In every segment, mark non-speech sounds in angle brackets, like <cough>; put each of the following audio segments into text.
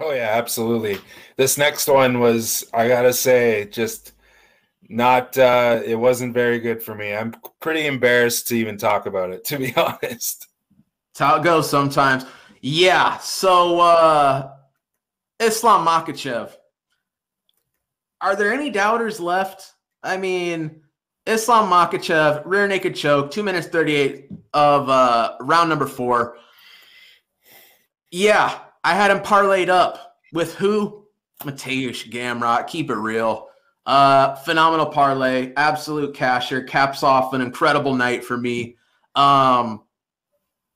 Oh yeah, absolutely. This next one was I gotta say just not uh it wasn't very good for me. I'm pretty embarrassed to even talk about it, <laughs> to be honest. It's how it goes sometimes. Yeah. So uh Islam Makhachev. Are there any doubters left? I mean, Islam Makhachev, rear naked choke, two minutes 38 of uh, round number four. Yeah, I had him parlayed up with who? Mateusz Gamrot. Keep it real. Uh, phenomenal parlay, absolute casher, caps off an incredible night for me. Um,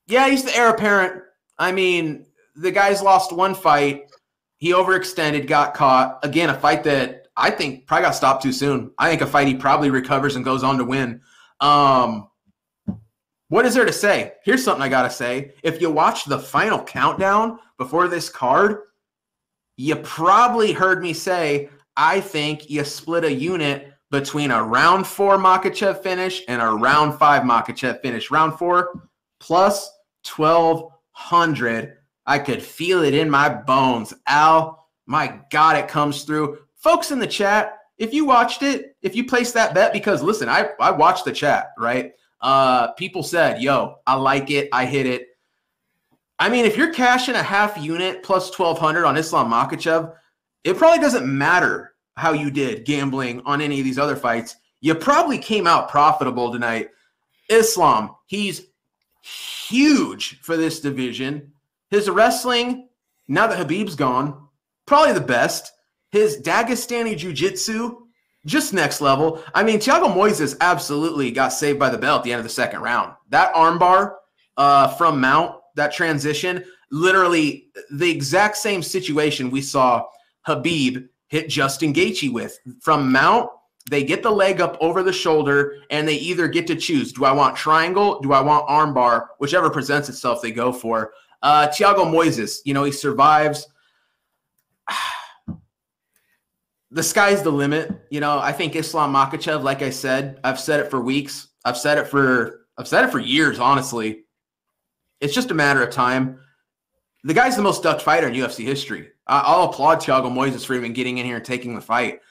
yeah, he's the heir apparent. I mean, the guy's lost one fight. He overextended, got caught. Again, a fight that I think probably got stopped too soon. I think a fight he probably recovers and goes on to win. Um, what is there to say? Here's something I got to say. If you watch the final countdown before this card, you probably heard me say, I think you split a unit between a round four Makhachev finish and a round five Makhachev finish. Round four plus 1200. I could feel it in my bones. Al, my God, it comes through folks in the chat, if you watched it, if you placed that bet, because listen, I, I watched the chat, right? Uh, people said, yo, I like it. I hit it. I mean, if you're cashing a half unit plus 1200 on Islam Makhachev, it probably doesn't matter how you did gambling on any of these other fights. You probably came out profitable tonight. Islam, he's huge for this division. His wrestling, now that Khabib's gone, probably the best. His Dagestani jiu-jitsu, just next level. I mean, Thiago Moises absolutely got saved by the bell at the end of the second round. That armbar uh, from Mount, that transition, literally the exact same situation we saw Khabib hit Justin Gaethje with. From Mount, they get the leg up over the shoulder, and they either get to choose: do I want triangle? Do I want armbar? Whichever presents itself, they go for. Uh, Thiago Moises, you know, he survives <sighs> the sky's the limit. You know, I think Islam Makhachev, like I said, I've said it for weeks. I've said it for I've said it for years, honestly. It's just a matter of time. The guy's the most ducked fighter in UFC history. I'll applaud Thiago Moises for even getting in here and taking the fight.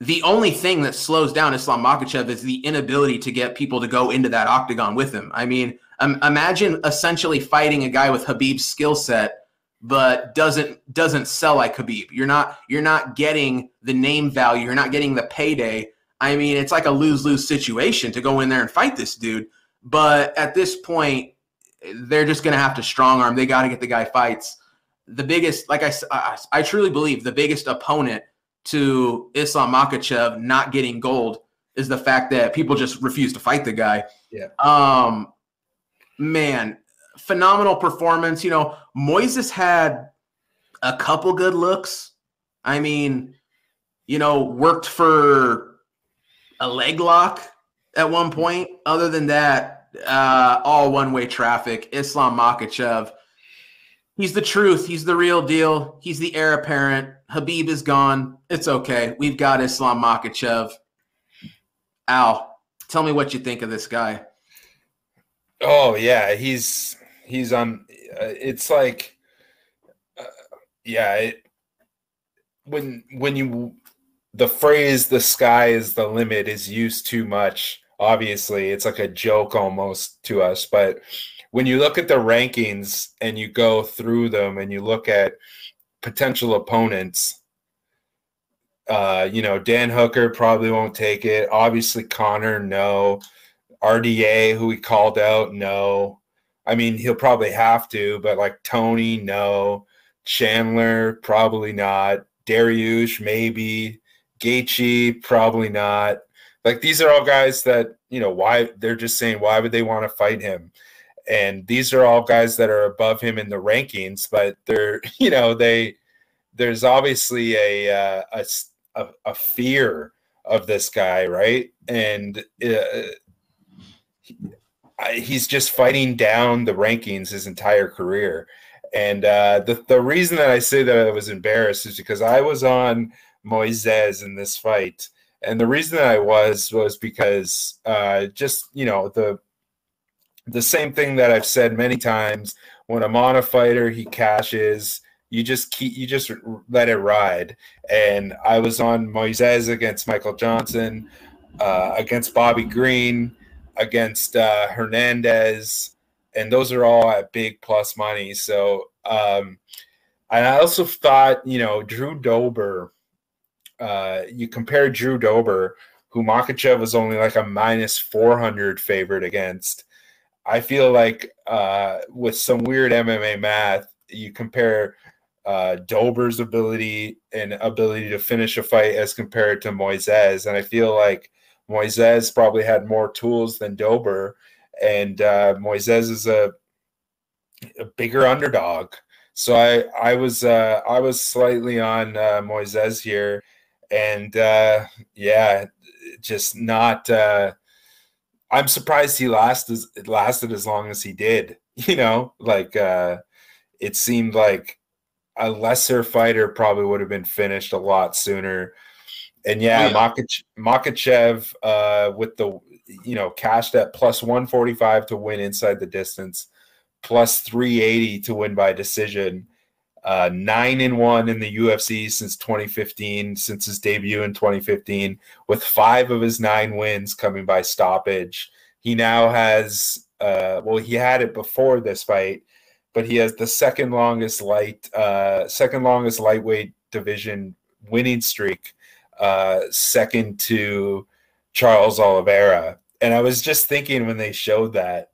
The only thing that slows down Islam Makhachev is the inability to get people to go into that octagon with him. I mean, um, imagine essentially fighting a guy with Khabib's skill set but doesn't doesn't sell like Khabib. You're not you're not getting the name value. You're not getting the payday. I mean, it's like a lose lose situation to go in there and fight this dude. But at this point, they're just going to have to strong arm. They got to get the guy fights. The biggest, like I, I, I truly believe, the biggest opponent to Islam Makhachev not getting gold is the fact that people just refuse to fight the guy. Yeah. Um, man, phenomenal performance. You know, Moises had a couple good looks. I mean, you know, worked for a leg lock at one point. Other than that, uh, all one way traffic. Islam Makhachev. He's the truth. He's the real deal. He's the heir apparent. Khabib is gone. It's okay. We've got Islam Makhachev. Al, tell me what you think of this guy. Oh yeah, he's he's on. Uh, it's like, uh, yeah, it, when when you the phrase "the sky is the limit" is used too much. Obviously, it's like a joke almost to us, but when you look at the rankings and you go through them and you look at potential opponents, uh, you know, Dan Hooker probably won't take it. Obviously, Conor no. RDA, who we called out, no. I mean, he'll probably have to, but like Tony, no. Chandler, probably not. Dariush, maybe. Gaethje, probably not. Like these are all guys that you know why they're just saying why would they want to fight him, and these are all guys that are above him in the rankings, but they're <laughs> you know they there's obviously a uh, a, a fear of this guy, right? And uh, he's just fighting down the rankings his entire career. And uh, the the reason that I say that I was embarrassed is because I was on Moises in this fight, and the reason that I was was because uh, just you know the the same thing that I've said many times. When I'm on a fighter, he cashes. you just keep you just let it ride. And I was on Moises against Michael Johnson, uh, against Bobby Green, against uh, Hernandez, and those are all at big plus money. So um, and I also thought, you know, Drew Dober. Uh, you compare Drew Dober, who Makhachev was only like a minus 400 favorite against. I feel like uh, with some weird MMA math, you compare uh, Dober's ability and ability to finish a fight as compared to Moises. And I feel like Moises probably had more tools than Dober. And uh, Moises is a, a bigger underdog. So I I was uh, I was slightly on uh, Moises here, and uh, yeah, just not. Uh, I'm surprised he lasted lasted as long as he did. <laughs> You know, like uh, it seemed like a lesser fighter probably would have been finished a lot sooner. And yeah, yeah. Makhachev, Makhachev uh, with the you know cashed at plus 145 to win inside the distance plus 380 to win by decision. Uh, nine and one in the UFC since 2015, since his debut in 2015, with five of his nine wins coming by stoppage. He now has, uh, well, he had it before this fight, but he has the second longest light, uh, second longest lightweight division winning streak, uh, second to Charles Oliveira. And I was just thinking when they showed that,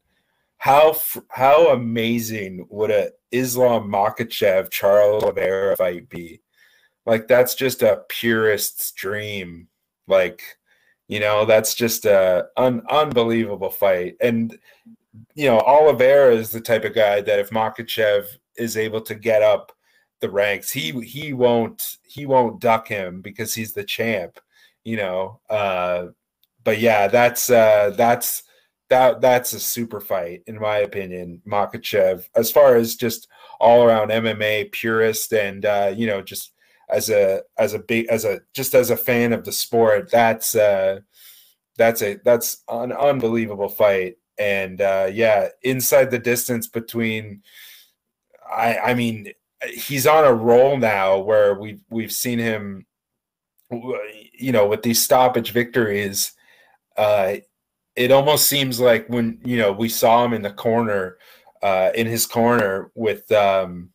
how how amazing would a Islam Makhachev Charles Oliveira fight be? Like that's just a purist's dream. Like you know, that's just a un, unbelievable fight. And you know, Oliveira is the type of guy that if Makhachev is able to get up the ranks, he he won't he won't duck him because he's the champ. You know, uh, but yeah, that's uh, that's that that's a super fight in my opinion. Makhachev. as far as just all around MMA purist and uh, you know just as a as a big as a just as a fan of the sport, that's uh, that's a that's an unbelievable fight. And uh, yeah, inside the distance between, I I mean, he's on a roll now where we've we've seen him, you know, with these stoppage victories. Uh, it almost seems like when you know we saw him in the corner, uh, in his corner with um,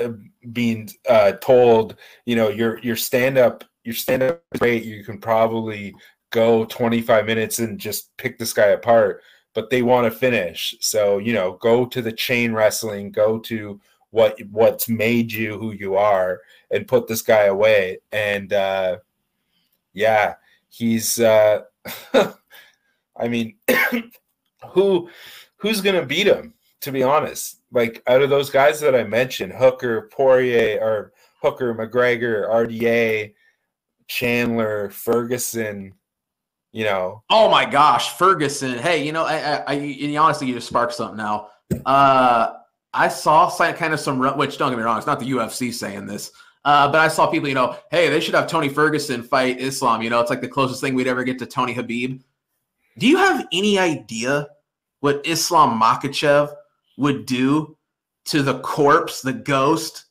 uh, being uh, told, you know, your your stand up, your stand up great. You can probably go 25 minutes and just pick this guy apart, but they want to finish. So you know, go to the chain wrestling, go to what what's made you who you are, and put this guy away. And uh, yeah, he's. Uh, <laughs> I mean, <coughs> who who's gonna beat him? To be honest, like out of those guys that I mentioned, Hooker, Poirier, or Hooker, McGregor, RDA, Chandler, Ferguson. You know. Oh my gosh, Ferguson! Hey, you know, I, I, I honestly, you just sparked something now. Uh, I saw some, kind of some, which don't get me wrong, it's not the UFC saying this, uh, but I saw people, you know, hey, they should have Tony Ferguson fight Islam. You know, it's like the closest thing we'd ever get to Tony Khabib. Do you have any idea what Islam Makhachev would do to the corpse, the ghost,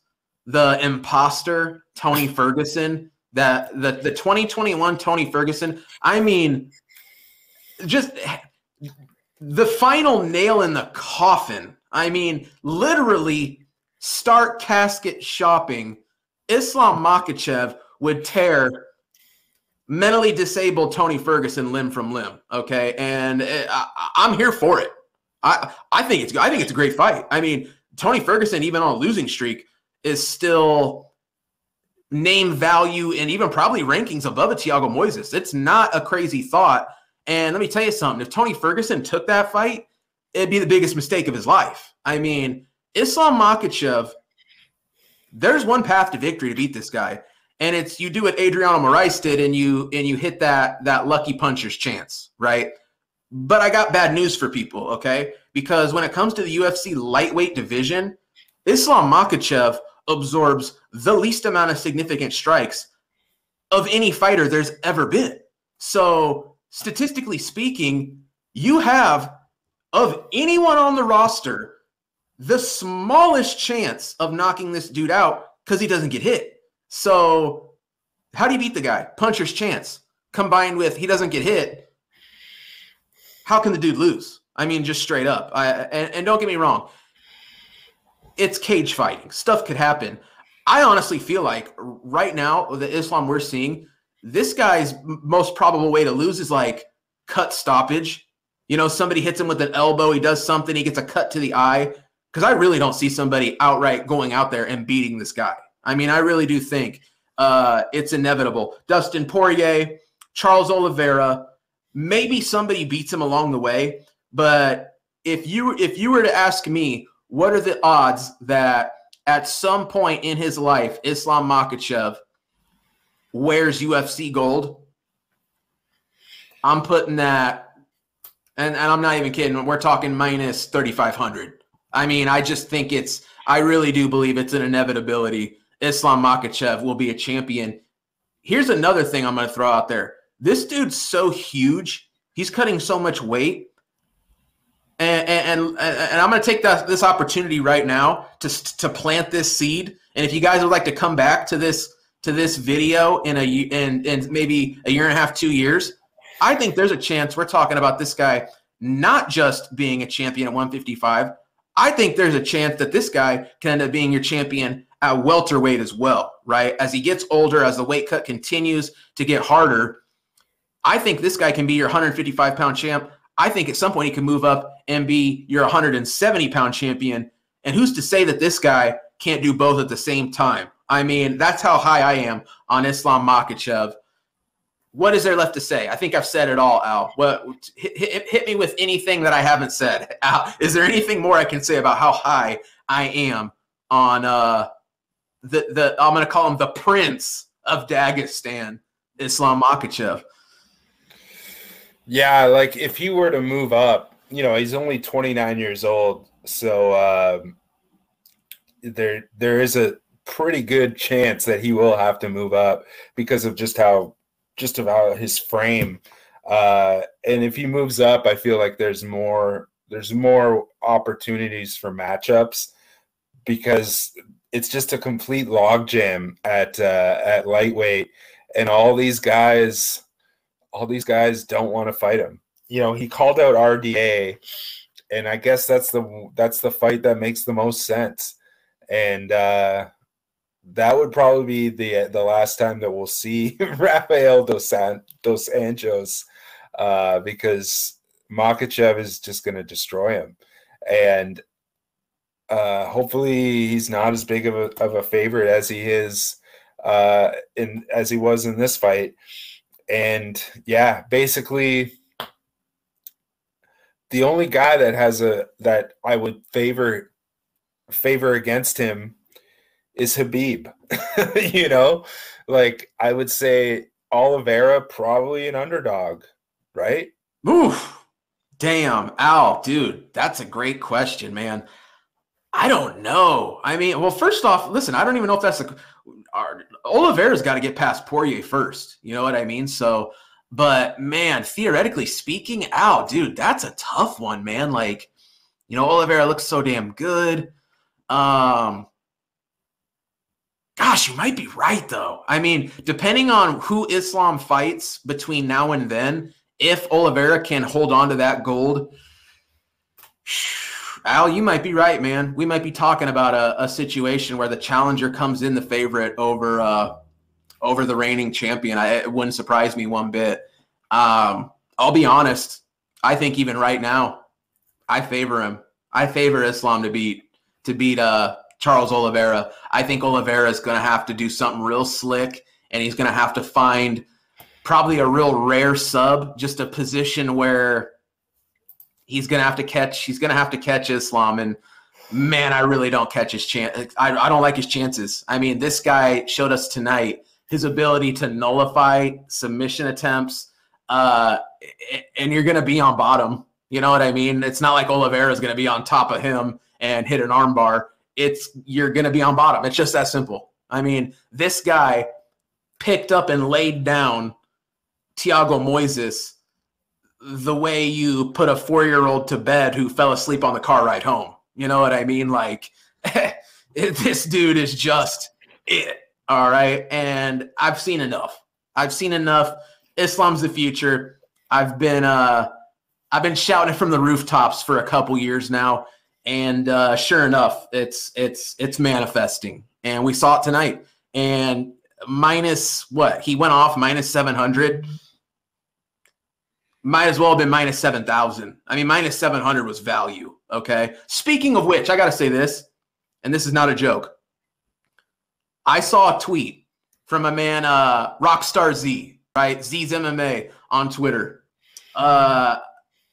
the imposter, Tony <laughs> Ferguson? That the, the 2021 Tony Ferguson. I mean, just the final nail in the coffin. I mean, literally start casket shopping. Islam Makhachev would tear mentally disabled Tony Ferguson limb from limb. Okay, and eh, I, am here for it. I I think it's I think it's a great fight. I mean, Tony Ferguson, even on a losing streak, is still name value and even probably rankings above a Thiago Moises. It's not a crazy thought. And let me tell you something: if Tony Ferguson took that fight, it'd be the biggest mistake of his life. I mean, Islam Makhachev, There's one path to victory to beat this guy and it's you do what Adriano Moraes did, and you and you hit that that lucky puncher's chance, right? But I got bad news for people, okay? Because when it comes to the UFC lightweight division, Islam Makhachev absorbs the least amount of significant strikes of any fighter there's ever been. So, statistically speaking, you have of anyone on the roster the smallest chance of knocking this dude out because he doesn't get hit. So, how do you beat the guy? Puncher's chance combined with he doesn't get hit. How can the dude lose? I mean, just straight up. I, and, and don't get me wrong, it's cage fighting. Stuff could happen. I honestly feel like right now, the Islam we're seeing, this guy's most probable way to lose is like cut stoppage. You know, somebody hits him with an elbow, he does something, he gets a cut to the eye. Because I really don't see somebody outright going out there and beating this guy. I mean, I really do think uh, it's inevitable. Dustin Poirier, Charles Oliveira, maybe somebody beats him along the way. But if you if you were to ask me, what are the odds that at some point in his life, Islam Makhachev wears UFC gold? I'm putting that, and, and I'm not even kidding. We're talking minus 3,500. I mean, I just think it's, I really do believe it's an inevitability. Islam Makhachev will be a champion. Here's another thing I'm going to throw out there. This dude's so huge. He's cutting so much weight and and, and I'm going to take that, this opportunity right now to to plant this seed. And if you guys would like to come back to this to this video in a in in maybe a year and a half, two years, I think there's a chance we're talking about this guy not just being a champion at 155. I think there's a chance that this guy can end up being your champion at welterweight as well, right? As he gets older, as the weight cut continues to get harder, I think this guy can be your 155 pound champ. I think at some point he can move up and be your 170 pound champion. And who's to say that this guy can't do both at the same time? I mean, that's how high I am on Islam Makhachev. What is there left to say? I think I've said it all, Al. What hit, hit, hit me with anything that I haven't said, <laughs> Al? Is there anything more I can say about how high I am on uh, the the? I'm going to call him the Prince of Dagestan, Islam Makhachev. Yeah, like if he were to move up, you know, he's only 29 years old, so um, there there is a pretty good chance that he will have to move up because of just how just about his frame. Uh, and if he moves up, I feel like there's more there's more opportunities for matchups because it's just a complete logjam at uh, at lightweight, and all these guys all these guys don't want to fight him. You know, he called out RDA, and I guess that's the that's the fight that makes the most sense. And uh, that would probably be the the last time that we'll see <laughs> Rafael dos, San, dos Anjos uh, because Makhachev is just going to destroy him. And uh, hopefully he's not as big of a, of a favorite as he is uh, in as he was in this fight and yeah, basically the only guy that has a that I would favor favor against him is Khabib. <laughs> you know, like I would say Oliveira probably an underdog, right? Oof. Damn, Al, dude, that's a great question, man. I don't know. I mean, well, first off, listen, I don't even know if that's a Oliveira's got to get past Poirier first. You know what I mean? So, but man, theoretically speaking, ow, dude, that's a tough one, man. Like, you know, Oliveira looks so damn good. Um, gosh, you might be right though. I mean, depending on who Islam fights between now and then, if Oliveira can hold on to that gold. <sighs> Al, you might be right, man. We might be talking about a, a situation where the challenger comes in the favorite over uh, over the reigning champion. I, it wouldn't surprise me one bit. Um, I'll be honest. I think even right now, I favor him. I favor Islam to beat to beat uh, Charles Oliveira. I think Oliveira is going to have to do something real slick, and he's going to have to find probably a real rare sub, just a position where he's gonna have to catch. He's gonna have to catch Islam, and man, I really don't catch his chance. I, I don't like his chances. I mean, this guy showed us tonight his ability to nullify submission attempts, uh, and you're gonna be on bottom. You know what I mean? It's not like Oliveira is gonna be on top of him and hit an armbar. It's you're gonna be on bottom. It's just that simple. I mean, this guy picked up and laid down Thiago Moises the way you put a four year old to bed who fell asleep on the car ride home. You know what I mean? Like <laughs> this dude is just it. All right. And I've seen enough. I've seen enough. Islam's the future. I've been uh I've been shouting from the rooftops for a couple years now. And uh sure enough, it's it's it's manifesting. And we saw it tonight. And minus what? He went off minus 700 might as well have been minus 7,000. I mean, minus 700 was value. Okay. Speaking of which, I got to say this, and this is not a joke. I saw a tweet from a man, uh, Rockstar Z, right? Z's MMA on Twitter. Uh,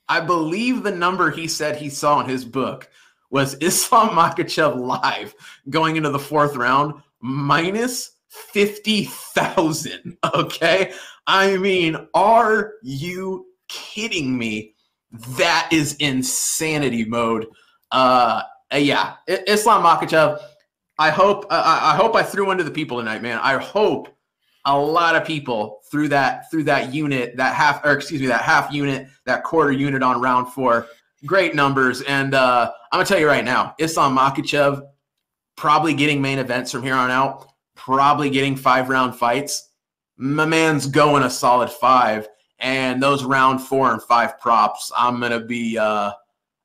I believe the number he said he saw in his book was Islam Makhachev live going into the fourth round minus 50,000. Okay. I mean, are you kidding me? That is insanity mode. Uh, yeah, Islam Makhachev. I hope I, I hope I threw into the people tonight, man. I hope a lot of people through that through that unit, that half or excuse me, that half unit, that quarter unit on round four. Great numbers, and uh, I'm gonna tell you right now, Islam Makhachev probably getting main events from here on out. Probably getting five round fights. My man's going a solid five and those round four and five props, I'm gonna be uh,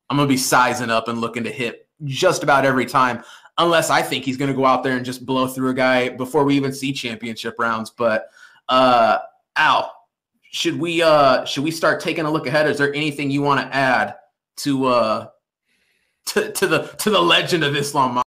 I'm gonna be sizing up and looking to hit just about every time, unless I think he's gonna go out there and just blow through a guy before we even see championship rounds. But uh, Al, should we uh, should we start taking a look ahead? Is there anything you want to add to uh, to, to the to the legend of Islam